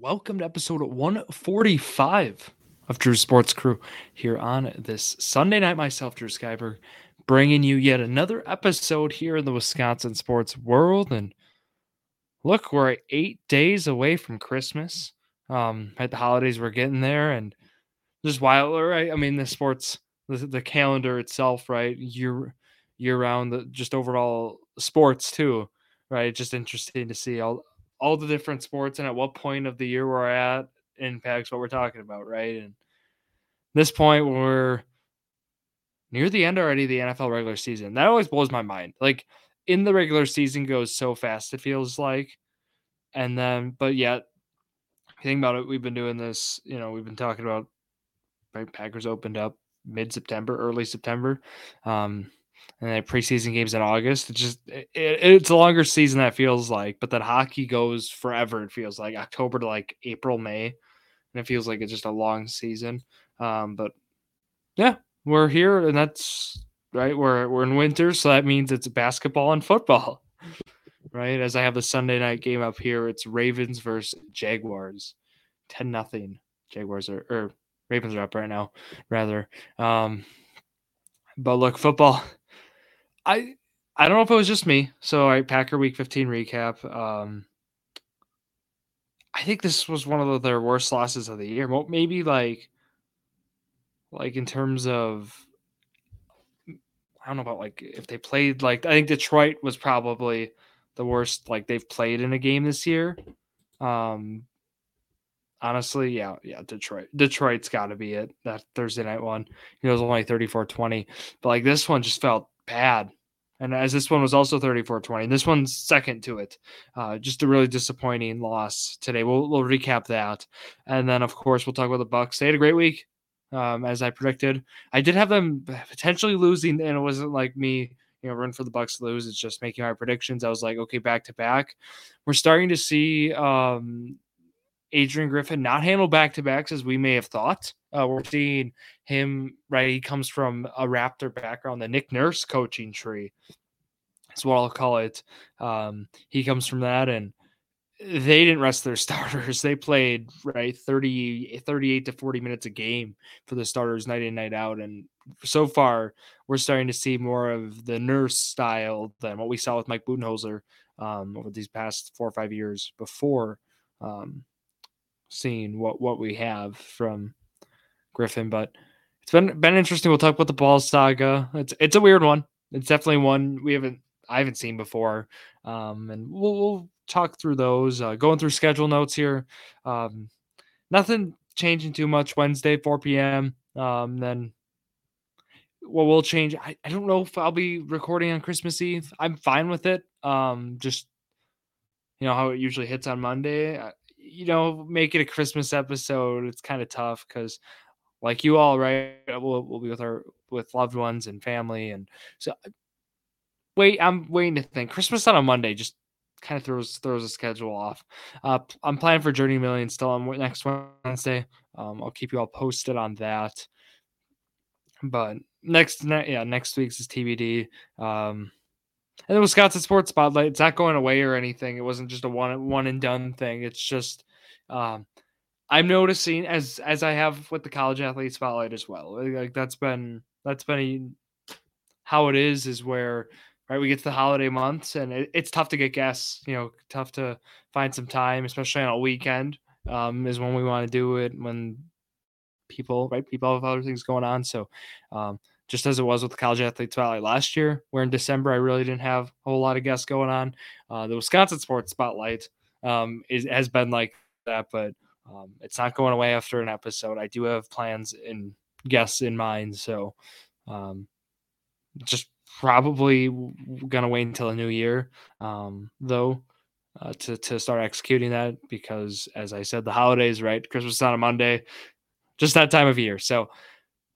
Welcome to episode 145 of Drew Sports Crew here on this Sunday night. Myself, Drew Skyberg, bringing you yet another episode here in the Wisconsin sports world. And look, we're eight days away from Christmas. Um, at the holidays, we're getting there, and just wild, right? I mean, the sports, the, the calendar itself, right? Year year round, the, just overall sports too, right? Just interesting to see all all the different sports and at what point of the year we're at impacts what we're talking about, right? And this point we're near the end already the NFL regular season. That always blows my mind. Like in the regular season goes so fast it feels like. And then but yet if you think about it, we've been doing this, you know, we've been talking about right Packers opened up mid September, early September. Um and then preseason games in August. It's just it, it's a longer season that feels like, but that hockey goes forever. It feels like October to like April, May, and it feels like it's just a long season. Um, but yeah, we're here, and that's right. We're we're in winter, so that means it's basketball and football, right? As I have the Sunday night game up here, it's Ravens versus Jaguars, ten nothing. Jaguars are or Ravens are up right now, rather. Um, but look, football I I don't know if it was just me. So I Packer Week 15 recap. Um, I think this was one of their worst losses of the year. Maybe like like in terms of I don't know about like if they played like I think Detroit was probably the worst like they've played in a game this year. Um honestly, yeah, yeah, Detroit. Detroit's got to be it. That Thursday night one. You It was only 34-20. But like this one just felt bad. And as this one was also 34 20, this one's second to it. Uh, just a really disappointing loss today. We'll, we'll recap that. And then, of course, we'll talk about the Bucks. They had a great week, um, as I predicted. I did have them potentially losing, and it wasn't like me, you know, run for the Bucks to lose. It's just making my predictions. I was like, okay, back to back. We're starting to see um, Adrian Griffin not handle back to backs as we may have thought. Uh, we're seeing him, right? He comes from a Raptor background, the Nick Nurse coaching tree. That's what I'll call it. Um, he comes from that, and they didn't rest their starters. They played, right, 30, 38 to 40 minutes a game for the starters night in, night out. And so far, we're starting to see more of the nurse style than what we saw with Mike Budenholzer um, over these past four or five years before um, seeing what, what we have from Griffin, but it's been been interesting. We'll talk about the ball saga. It's it's a weird one. It's definitely one we haven't I haven't seen before, um, and we'll, we'll talk through those. Uh, going through schedule notes here. Um, nothing changing too much. Wednesday, 4 p.m. Um, then what will change? I, I don't know if I'll be recording on Christmas Eve. I'm fine with it. Um, just you know how it usually hits on Monday. You know, make it a Christmas episode. It's kind of tough because like you all, right? We'll, we'll be with our with loved ones and family, and so wait. I'm waiting to think. Christmas on a Monday just kind of throws throws the schedule off. Uh, I'm planning for Journey Million still on next Wednesday. Um, I'll keep you all posted on that. But next, ne- yeah, next week's is TBD. Um, and the Wisconsin Sports Spotlight. It's not going away or anything. It wasn't just a one one and done thing. It's just um, I'm noticing as as I have with the college athlete spotlight as well. Like that's been that's been a, how it is is where right we get to the holiday months and it, it's tough to get guests. You know, tough to find some time, especially on a weekend. Um, is when we want to do it when people right people have other things going on. So um, just as it was with the college Athletes spotlight last year, where in December I really didn't have a whole lot of guests going on. Uh, the Wisconsin sports spotlight um, is has been like that, but um, it's not going away after an episode. I do have plans and guests in mind, so um, just probably gonna wait until a new year, um, though, uh, to to start executing that because, as I said, the holidays, right? Christmas is on a Monday, just that time of year. So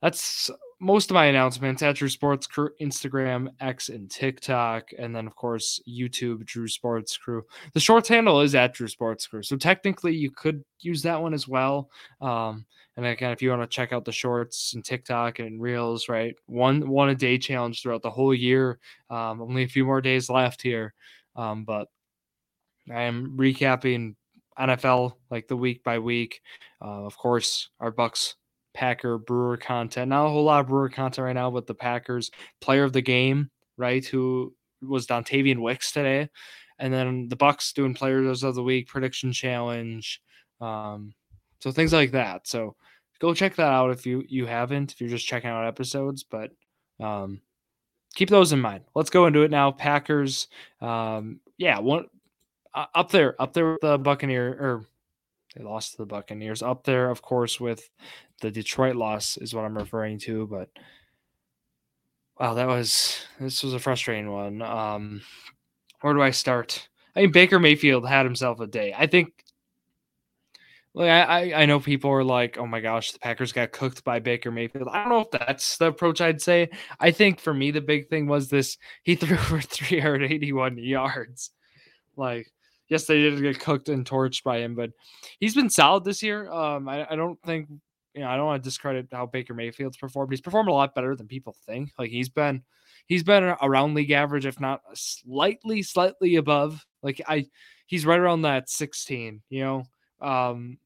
that's most of my announcements at Drew Sports Crew, Instagram, X, and TikTok, and then of course YouTube, Drew Sports Crew. The shorts handle is at Drew Sports Crew, so technically you could use that one as well. Um, and again, if you want to check out the shorts and TikTok and Reels, right, one one a day challenge throughout the whole year. Um, only a few more days left here, um, but I am recapping NFL, like the week by week. Uh, of course, our Bucks, Packer, Brewer content. Not a whole lot of Brewer content right now, but the Packers player of the game, right? Who was Dontayvion Wicks today, and then the Bucks doing players of the week prediction challenge. Um, so things like that. So go check that out if you you haven't. If you're just checking out episodes, but um, keep those in mind. Let's go into it now. Packers. Um, yeah, one uh, up there, up there with the Buccaneer, or they lost to the Buccaneers. Up there, of course, with the Detroit loss is what I'm referring to. But wow, that was this was a frustrating one. Um, where do I start? I mean, Baker Mayfield had himself a day. I think. Like I, I know people are like, oh my gosh, the Packers got cooked by Baker Mayfield. I don't know if that's the approach I'd say. I think for me the big thing was this: he threw for 381 yards. Like yes, they did get cooked and torched by him, but he's been solid this year. Um, I, I don't think you know I don't want to discredit how Baker Mayfield's performed. He's performed a lot better than people think. Like he's been he's been around league average, if not slightly, slightly above. Like I he's right around that 16, you know. Um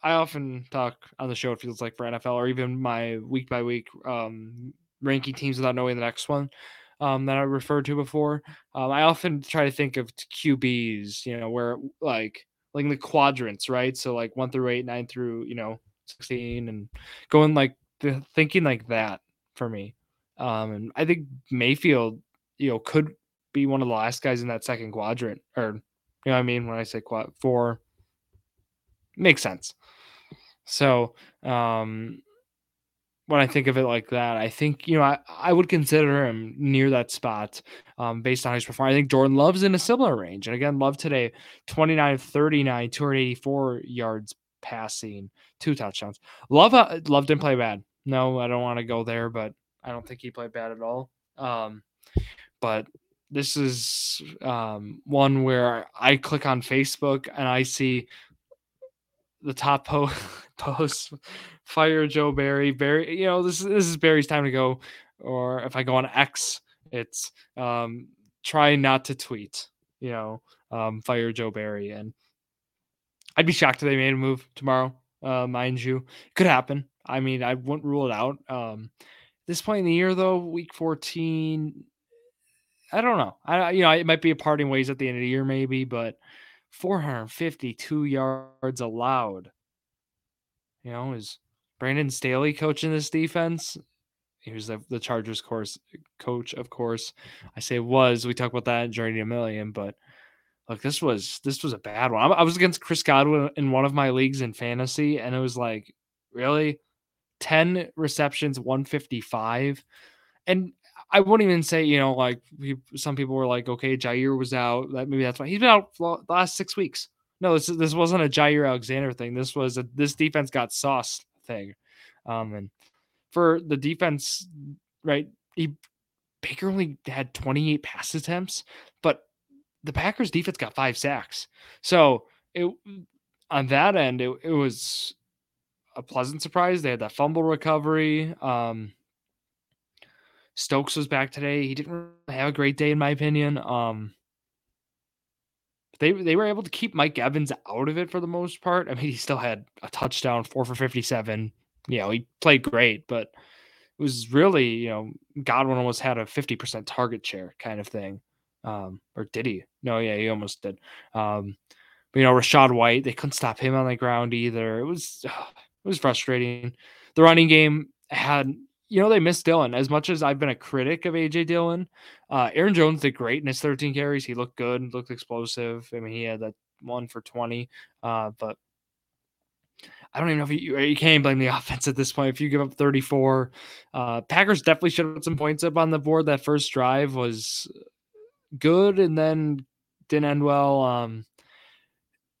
I often talk on the show, it feels like for NFL or even my week by week um ranking teams without knowing the next one um, that I referred to before. Um, I often try to think of QBs, you know, where like like the quadrants, right? So like one through eight, nine through you know sixteen, and going like the, thinking like that for me. Um, and I think Mayfield, you know, could be one of the last guys in that second quadrant, or you know, what I mean when I say quad four, makes sense. So, um, when I think of it like that, I think, you know, I, I would consider him near that spot um, based on his performance. I think Jordan Love's in a similar range. And again, Love today, 29 39, 284 yards passing, two touchdowns. Love, uh, Love didn't play bad. No, I don't want to go there, but I don't think he played bad at all. Um, but this is um, one where I click on Facebook and I see the top po- post fire Joe Barry. Barry, you know, this, this is Barry's time to go. Or if I go on X, it's um, try not to tweet, you know, um, fire Joe Barry. And I'd be shocked if they made a move tomorrow, uh, mind you. Could happen. I mean, I wouldn't rule it out. Um, this point in the year, though, week 14, I don't know. I you know, it might be a parting ways at the end of the year, maybe, but 452 yards allowed. You know, is Brandon Staley coaching this defense? He was the, the Chargers course coach, of course. I say was. We talk about that in Journey a Million, but look, this was this was a bad one. I was against Chris Godwin in one of my leagues in fantasy, and it was like, really, ten receptions, one fifty five, and I wouldn't even say, you know, like some people were like, okay, Jaire was out. That maybe that's why he's been out the last six weeks. No, this this wasn't a Jaire Alexander thing. This was a this defense got sauce thing. Um, and for the defense, right? He Baker only had 28 pass attempts, but the Packers defense got five sacks. So it on that end, it, it was a pleasant surprise. They had that fumble recovery. Um, Stokes was back today. He didn't have a great day, in my opinion. Um, they they were able to keep Mike Evans out of it for the most part. I mean, he still had a touchdown, four for fifty-seven. You know, he played great, but it was really you know Godwin almost had a fifty percent target share kind of thing. Um, or did he? No, yeah, he almost did. Um, but you know, Rachaad White, they couldn't stop him on the ground either. It was it was frustrating. The running game had you know, they missed Dillon. As much as I've been a critic of AJ Dillon, uh, Aaron Jones did great in his 13 carries. He looked good, looked explosive. I mean, he had that one for 20. Uh, but I don't even know if you, you can't blame the offense at this point. If you give up 34, uh, Packers definitely should have put some points up on the board. That first drive was good and then didn't end well. Um,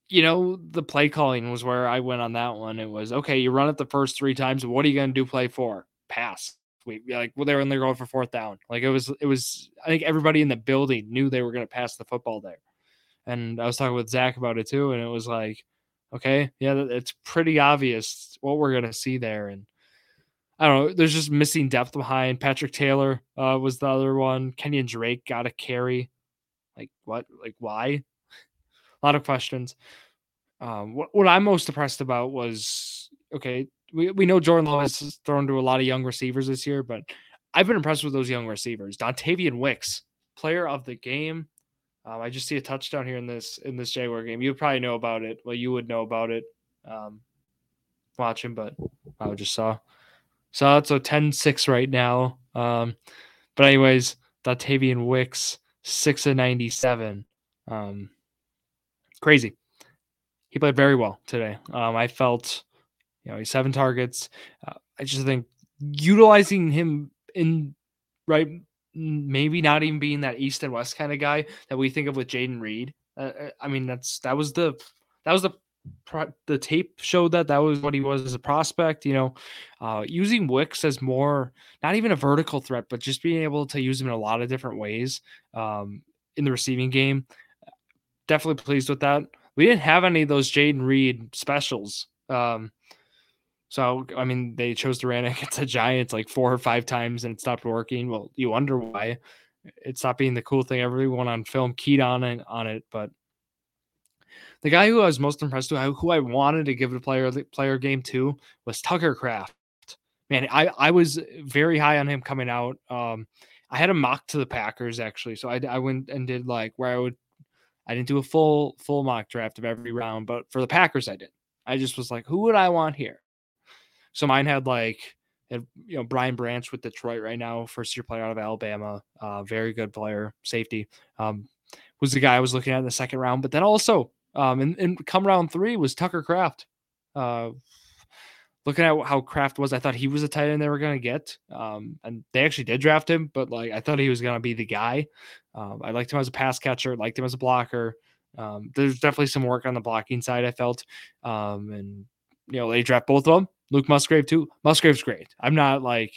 you know, the play calling was where I went on that one. It was okay, you run it the first three times. What are you going to do play for? Pass. We like well, they were in there going for fourth down. Like it was, it was. I think everybody in the building knew they were going to pass the football there. And I was talking with Zach about it too, and it was like, okay, yeah, it's pretty obvious what we're going to see there. And I don't know, there's just missing depth behind. Patrick Taylor uh, was the other one. Kenyan Drake got a carry. Like what? Like why? a lot of questions. Um, what, what I'm most depressed about was okay, we, we know Jordan Love has thrown to a lot of young receivers this year, but I've been impressed with those young receivers. Dontayvion Wicks, player of the game. Um, I just see a touchdown here in this in this Jaguar game. You probably know about it. Well, you would know about it um, watching, but I just saw. So it's a 10-6 right now. Um, but anyways, Dontayvion Wicks, 6 of 97. Um, crazy. He played very well today. Um, I felt, you know, he's seven targets. Uh, I just think utilizing him in right, maybe not even being that east and west kind of guy that we think of with Jayden Reed. Uh, uh, I mean, that's that was the that was the the tape showed that that was what he was as a prospect. You know, uh, using Wicks as more not even a vertical threat, but just being able to use him in a lot of different ways um, in the receiving game. Definitely pleased with that. We didn't have any of those Jayden Reed specials. Um, so I mean, they chose to run against the Giants like four or five times and it stopped working. Well, you wonder why. It stopped being the cool thing. Everyone on film keyed on it on it, but the guy who I was most impressed with, who I wanted to give a player player game to, was Tucker Kraft. Man, I I was very high on him coming out. Um, I had a mock to the Packers actually, so I I went and did like where I would. I didn't do a full full mock draft of every round, but for the Packers I did. I just was like, who would I want here? So mine had like had, you know Brian Branch with Detroit right now, first year player out of Alabama, uh, very good player, safety. Um, was the guy I was looking at in the second round, but then also um, and, come round three was Tucker Kraft. Uh, looking at how Kraft was, I thought he was a tight end they were going to get. Um, and they actually did draft him, but like I thought he was going to be the guy. Um, I liked him as a pass catcher, liked him as a blocker. Um, there's definitely some work on the blocking side, I felt. Um, and, you know, they draft both of them. Luke Musgrave, too. Musgrave's great. I'm not like,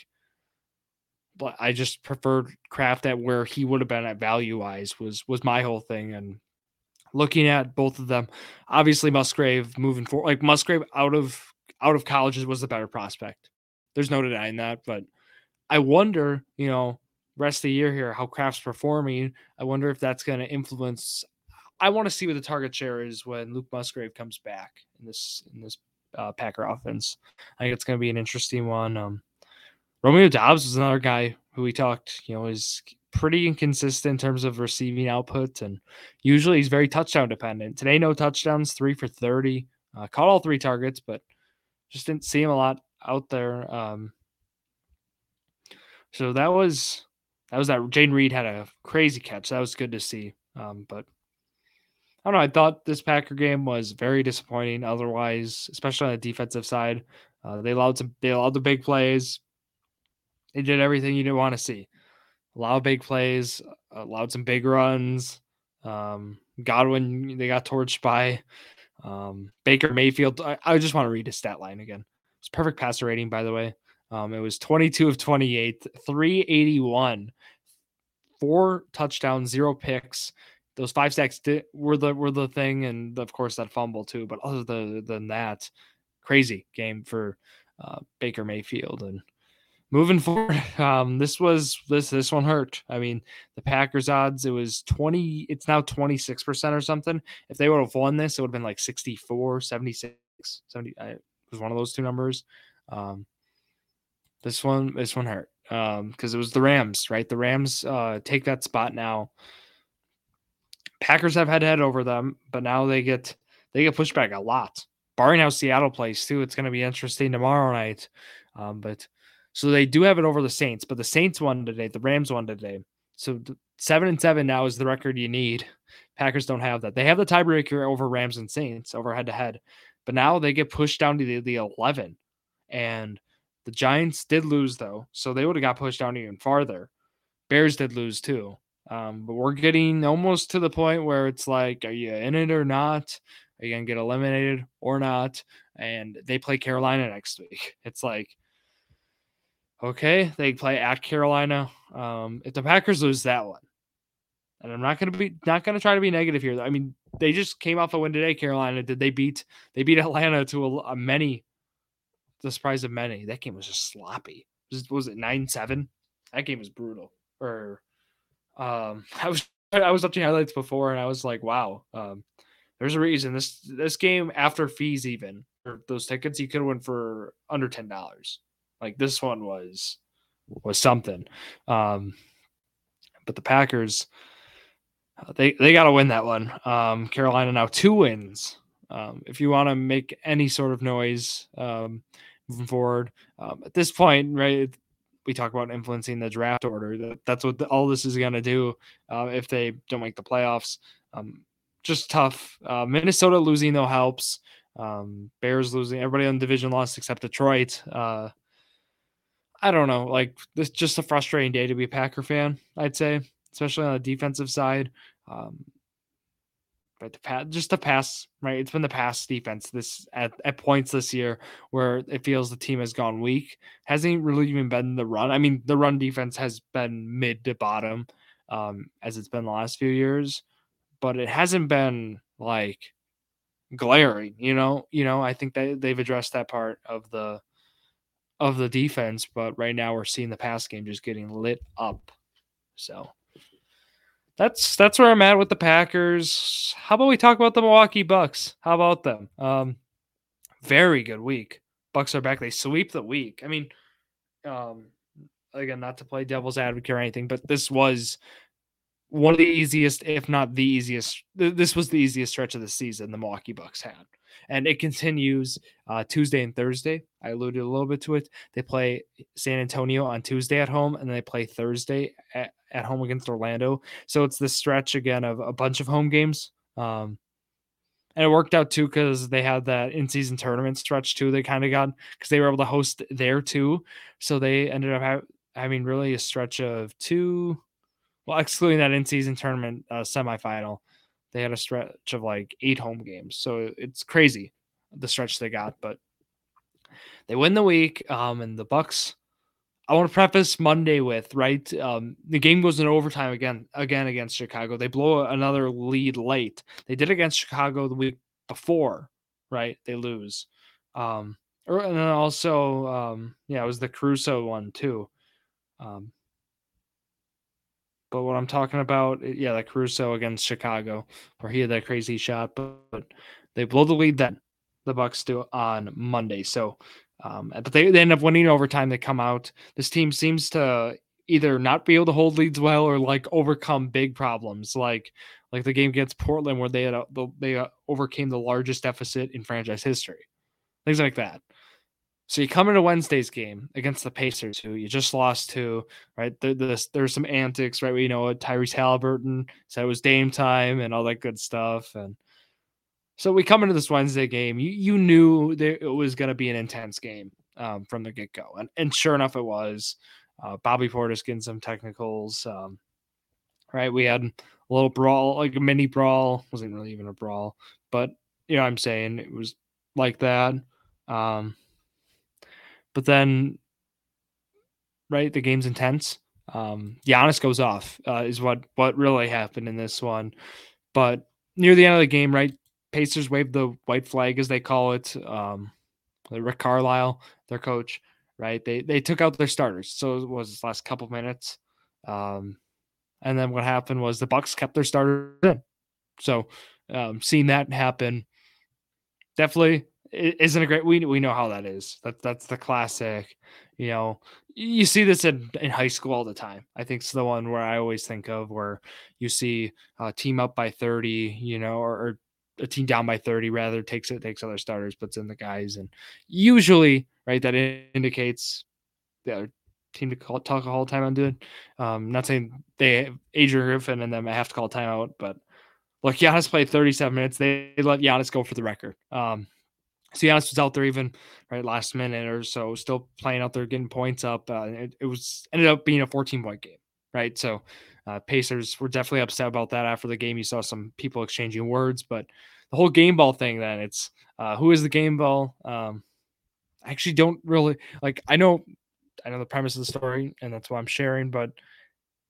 but I just preferred Kraft at where he would have been at value wise was was my whole thing. And looking at both of them, obviously Musgrave moving forward, like Musgrave out of out of colleges was the better prospect. There's no denying that, but I wonder, you know, rest of the year here how Kraft's performing. I wonder if that's going to influence. I want to see what the target share is when Luke Musgrave comes back in this in this uh, Packer offense. I think it's going to be an interesting one. Um, Romeo Doubs is another guy who we talked, you know, is pretty inconsistent in terms of receiving output, and usually he's very touchdown dependent. Today, no touchdowns, three for 30. Uh, caught all three targets, but just didn't see him a lot out there. Um, so that was that was that. Jayden Reed had a crazy catch. That was good to see. Um, but I don't know. I thought this Packer game was very disappointing. Otherwise, especially on the defensive side, uh, they allowed some. They allowed the big plays. They did everything you didn't want to see a lot of big plays, allowed some big runs. Um, Godwin, they got torched by um, Baker Mayfield. I, I, just want to read his stat line again. It's perfect passer rating, by the way. Um, it was 22 of 28, 381, four touchdowns, zero picks. Those five sacks did, were the were the thing, and of course that fumble too. But other than that, crazy game for uh, Baker Mayfield, and moving forward, um, this was this this one hurt. I mean, the Packers odds it was 20, it's now 26% or something. If they would have won this, it would have been like 64, 76, 70. it was one of those two numbers. Um, this one, this one hurt. Um, because it was the Rams, right? The Rams uh take that spot now. Packers have had head over them, but now they get they get pushed back a lot. Barring how Seattle plays too, it's going to be interesting tomorrow night. Um, but so they do have it over the Saints, but the Saints won today. The Rams won today. So seven and seven now is the record you need. Packers don't have that. They have the tiebreaker over Rams and Saints over head to head, but now they get pushed down to the, the 11. And the Giants did lose though, so they would have got pushed down even farther. Bears did lose too. Um, but we're getting almost to the point where it's like, are you in it or not? Are you gonna get eliminated or not? And they play Carolina next week. It's like Okay, they play at Carolina. Um, if the Packers lose that one, and I'm not gonna be not gonna try to be negative here. I mean, they just came off a win today. Carolina did they beat they beat Atlanta to a, a many, the surprise of many. That game was just sloppy. Was, was it nine seven? That game was brutal. Or, um, I was I was watching highlights before and I was like, wow. Um, There's a reason this this game after fees even or those tickets you could win for under ten dollars. Like this one was was something. Um, but the Packers, uh, they they got to win that one. Um, Carolina now two wins. Um, if you want to make any sort of noise um, moving forward, um, at this point, right? We talk about influencing the draft order. That, that's what the, all this is going to do uh, if they don't make the playoffs. Um, just tough. Uh, Minnesota losing though helps. Um, Bears losing. Everybody on division lost except Detroit. Uh, I don't know. Like this, just a frustrating day to be a Packer fan. I'd say, especially on the defensive side. Um, but the past, just the pass, right? It's been the past defense this at, at points this year where it feels the team has gone weak. Hasn't really even been the run. I mean, the run defense has been mid to bottom, um, as it's been the last few years, but it hasn't been like glaring. You know, you know. I think that they've addressed that part of the of the defense, but right now we're seeing the pass game just getting lit up. So that's that's where I'm at with the Packers. How about we talk about the Milwaukee Bucks? How about them? Um, very good week. Bucks are back. They sweep the week. I mean, um, again, not to play devil's advocate or anything, but this was one of the easiest, if not the easiest. This was the easiest stretch of the season the Milwaukee Bucks had and it continues uh, Tuesday and Thursday. I alluded a little bit to it. They play San Antonio on Tuesday at home, and they play Thursday at, at home against Orlando. So it's the stretch again of a bunch of home games. Um, and it worked out too because they had that in season tournament stretch too. They kind of got because they were able to host there too. So they ended up ha- having really a stretch of two, well, excluding that in season tournament uh, semifinal they had a stretch of like eight home games. So it's crazy the stretch they got, but they win the week. Um, and the Bucks. I want to preface Monday with right. Um, the game goes in overtime again, again against Chicago. They blow another lead late. They did against Chicago the week before, right? They lose. Um, and then also, um, yeah, it was the Caruso one too. Um, but what I'm talking about, eh, yeah, that Caruso against Chicago, where he had that crazy shot, but, they blow the lead then the Bucks do on Monday. So, um, but they, they end up winning overtime. They come out. This team seems to either not be able to hold leads well or like overcome big problems, like like the game against Portland where they had a, they uh, overcame the largest deficit in franchise history, things like that. So you come into Wednesday's game against the Pacers, who you just lost to, right? There, there's, there's some antics, right? We know Tyrese Halliburton said it was Dame time and all that good stuff. And so we come into this Wednesday game. You, you knew there, it was going to be an intense game um, from the get go. And, and sure enough, it was. Uh, Bobby Portis getting some technicals. Um, right. We had a little brawl, like a mini brawl. Wasn't really even a brawl, but you know, I'm saying it was like that. Um, but then, right, the game's intense. Um, Giannis goes off uh, is what what really happened in this one. But near the end of the game, right, Pacers waved the white flag as they call it. Um, Rick Carlisle, their coach, right? They they took out their starters. So it was last couple minutes. Um, and then what happened was the Bucks kept their starters in. So um, seeing that happen, definitely isn't a great we we know how that is. That that's the classic you know you see this in, in high school all the time. I think it's the one where i always think of where you see a team up by 30 you know or, or a team down by 30 rather takes it takes other starters puts in the guys. And usually right that indicates the other team to call talk a whole time on doing. Um not saying they adrian griffin and then i have to call timeout but look Giannis played 37 minutes. They, they let Giannis go for the record. Um Giannis was out there even right last minute or so, still playing out there, getting points up. Uh, it, it, was ended up being a 14 point game, right? So uh, Pacers were definitely upset about that after the game. You saw some people exchanging words, but the whole game ball thing. Then it's uh, who is the game ball? Um, I actually don't really like. I know, I know the premise of the story, and that's why I'm sharing. But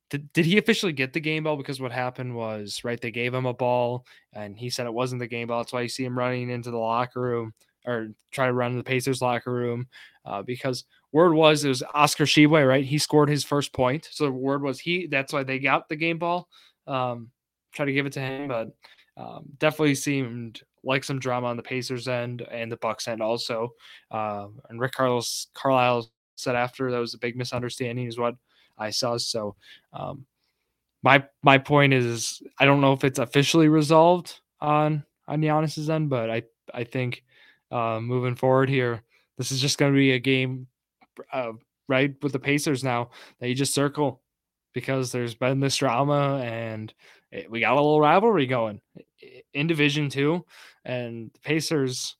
did, did he officially get the game ball? Because what happened was right, they gave him a ball, and he said it wasn't the game ball. That's why you see him running into the locker room or try to run the Pacers locker room uh, because word was it was Oscar Tshiebwe, right? He scored his first point. So the word was he, that's why they got the game ball. Um, try to give it to him, but Um, definitely seemed like some drama on the Pacers end and the Bucks end also. Uh, and Rick Carlos Carlisle said after that was a big misunderstanding is what I saw. So um, my my point is I don't know if it's officially resolved on on Giannis's end, but I I think uh, moving forward here, this is just going to be a game, uh, right, with the Pacers now that you just circle because there's been this drama and it, we got a little rivalry going in Division Two, and the Pacers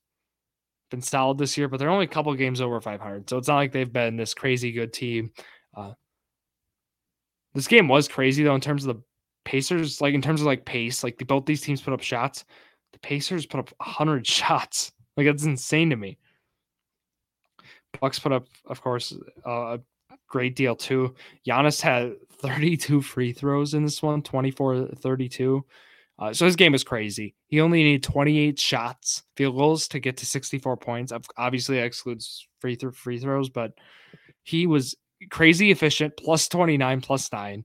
been solid this year, but they're only a couple games over 500, so it's not like they've been this crazy good team. Uh, this game was crazy though in terms of the Pacers, like in terms of like pace, like the, both these teams put up shots. The Pacers put up 100 shots. Like that's insane to me. Bucks put up, of course, uh, a great deal too. Giannis had 32 free throws in this one, 24 32. Uh, so his game was crazy. He only needed 28 shots, field goals to get to 64 points. Obviously, that excludes free th- free throws, but he was crazy efficient, plus 29, plus nine,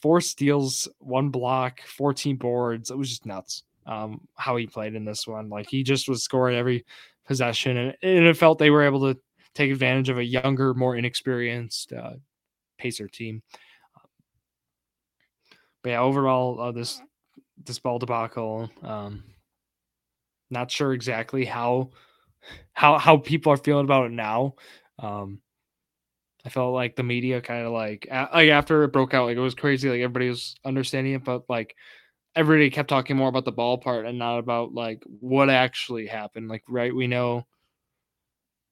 four steals, one block, 14 boards. It was just nuts um, how he played in this one. Like he just was scoring every possession, and, and it felt they were able to take advantage of a younger, more inexperienced uh, Pacer team. But yeah, overall, uh, this this ball debacle. Um, not sure exactly how how how people are feeling about it now. Um, I felt like the media kind of like like after it broke out, like it was crazy. Like everybody was understanding it, but like everybody kept talking more about the ball part and not about like what actually happened. Like, right, we know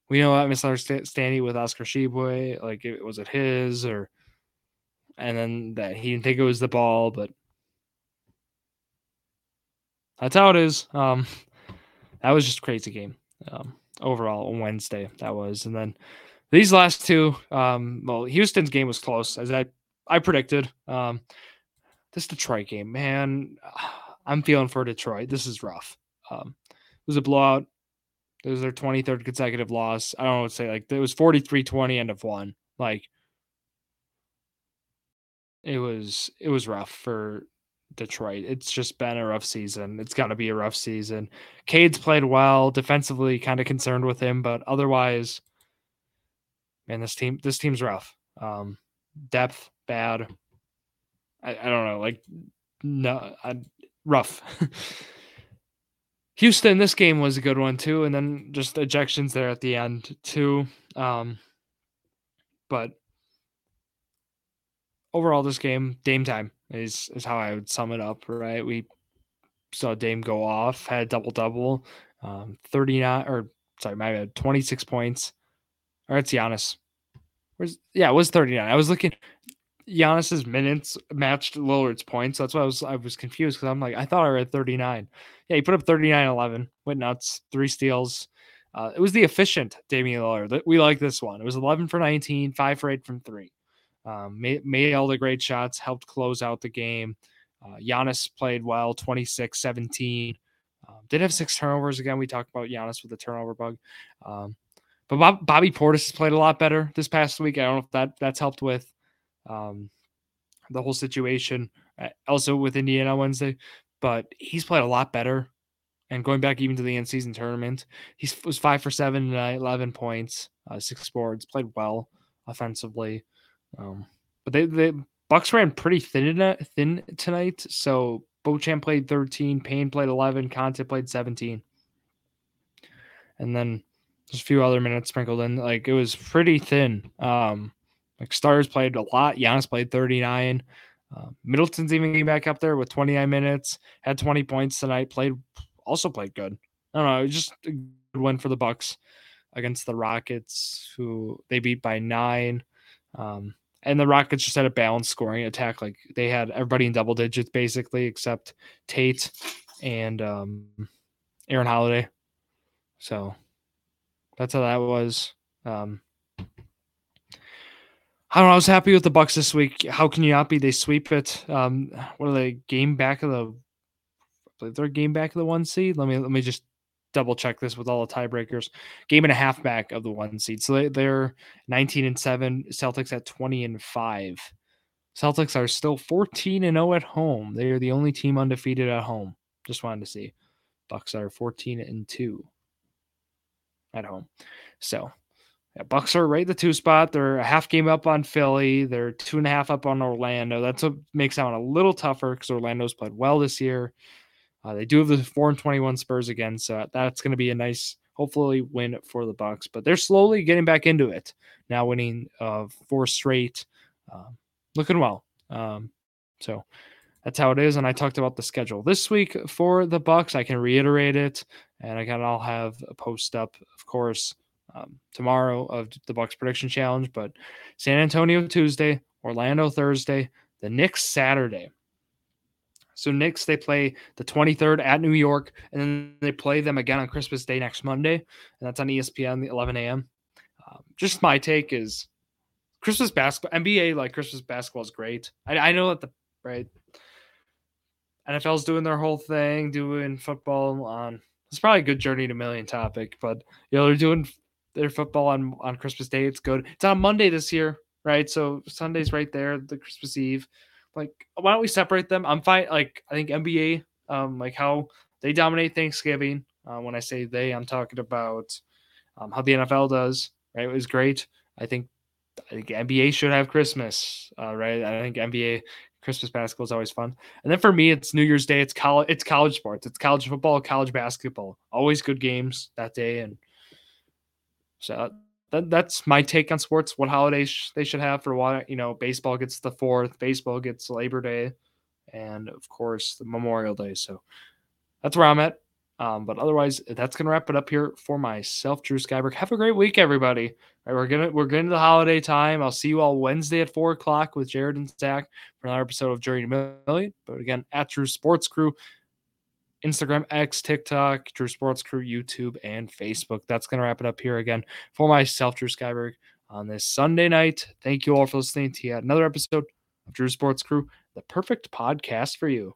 we know that misunderstanding with Oscar Tshiebwe, like it was it his or and then that he didn't think it was the ball, but that's how it is. Um that was just crazy game. Um overall on Wednesday that was. And then these last two, um, well, Houston's game was close as I I predicted. Um, this Detroit game, man, I'm feeling for Detroit. This is rough. Um, it was a blowout. It was their 23rd consecutive loss. I don't know what to say. Like it was 43-20 end of one. Like it was it was rough for Detroit. It's just been a rough season. It's got to be a rough season. Cade's played well defensively, kind of concerned with him, but otherwise, man, this team this team's rough. Um, depth bad. I, I don't know, like no, I, rough. Houston, this game was a good one too, and then just ejections there at the end too. Um, but overall, this game, Dame time is is how I would sum it up. Right, we saw Dame go off, had double double, um, thirty nine or sorry, my bad, twenty six points. Or it's Giannis. Where's yeah, it was thirty nine. I was looking. Giannis's minutes matched Lillard's points. That's why I was I was confused because I'm like I thought I read 39. Yeah, he put up 39 11, went nuts, three steals. Uh, it was the efficient Damian Lillard. We like this one. It was 11 for 19, five for eight from three. Um, made, made all the great shots, helped close out the game. Uh, Giannis played well, 26 17. Um, did have six turnovers again. We talked about Giannis with the turnover bug. Um, but Bob, Bobby Portis has played a lot better this past week. I don't know if that that's helped with um, the whole situation. Uh, also with Indiana Wednesday, but he's played a lot better. And going back even to the end season tournament, he was five for seven tonight, 11 points, uh, six boards, played well offensively. Um, but they, the Bucks ran pretty thin, thin tonight. So Beauchamp played 13, Payne played 11, Connaughton played 17. And then just a few other minutes sprinkled in. Like it was pretty thin. Um, Stars played a lot. Giannis played 39. Uh, Middleton's even getting back up there with 29 minutes. Had 20 points tonight. Played also played good. I don't know. Just a good win for the Bucks against the Rockets, who they beat by nine. Um, and the Rockets just had a balanced scoring attack. Like they had everybody in double digits basically, except Tate and um, Aaron Holiday. So that's how that was. Um, I don't know. I was happy with the Bucks this week. How can you not be? They sweep it. Um, what are they? Game back of the. They're game back of the one seed. Let me let me just double check this with all the tiebreakers. Game and a half back of the one seed. So they, they're 19 and seven. Celtics at 20 and five. Celtics are still 14 and 0 at home. They are the only team undefeated at home Just wanted to see. Bucks are 14 and 2 at home. So Bucks are right in the two spot. They're a half game up on Philly. They're two and a half up on Orlando. That's what makes that one a little tougher because Orlando's played well this year. Uh, they do have the four and twenty-one Spurs again, so that's going to be a nice, hopefully, win for the Bucks. But they're slowly getting back into it now, winning uh, four straight, um, looking well. Um, so that's how it is. And I talked about the schedule this week for the Bucks. I can reiterate it, and again, I'll have a post up, of course, um, tomorrow of the Bucks prediction challenge. But San Antonio Tuesday, Orlando Thursday, the Knicks Saturday. So Knicks they play the 23rd at New York, and then they play them again on Christmas Day next Monday, and that's on ESPN, 11 a.m. Um, just my take is Christmas basketball, NBA like Christmas basketball is great. I, I know that the right NFL's doing their whole thing, doing football on. It's probably a good journey to million topic, but you know they're doing their football on on Christmas Day. It's good. It's on Monday this year, right? So Sunday's right there, the Christmas Eve. Like, why don't we separate them? I'm fine. Like, I think NBA, um, like how they dominate Thanksgiving. Uh, when I say they, I'm talking about um, how the NFL does. Right, it was great. I think I think NBA should have Christmas. Uh, right, I think NBA Christmas basketball is always fun. And then for me, it's New Year's Day. It's college. It's college sports. It's college football, college basketball. Always good games that day. And so that, that's my take on sports. What holidays they should have for what you know. Baseball gets the fourth. Baseball gets Labor Day, and of course the Memorial Day. So that's where I'm at. Um, but otherwise, that's gonna wrap it up here for myself, Drew Skyberg. Have a great week, everybody. We're gonna we're getting to the holiday time. I'll see you all Wednesday at four o'clock with Jared and Zach for another episode of Journey to Million. But again, at Drew Sports Crew, Instagram, X, TikTok, Drew Sports Crew, YouTube, and Facebook. That's going to wrap it up here again for myself, Drew Skyberg, on this Sunday night. Thank you all for listening to yet another episode of Drew Sports Crew, the perfect podcast for you.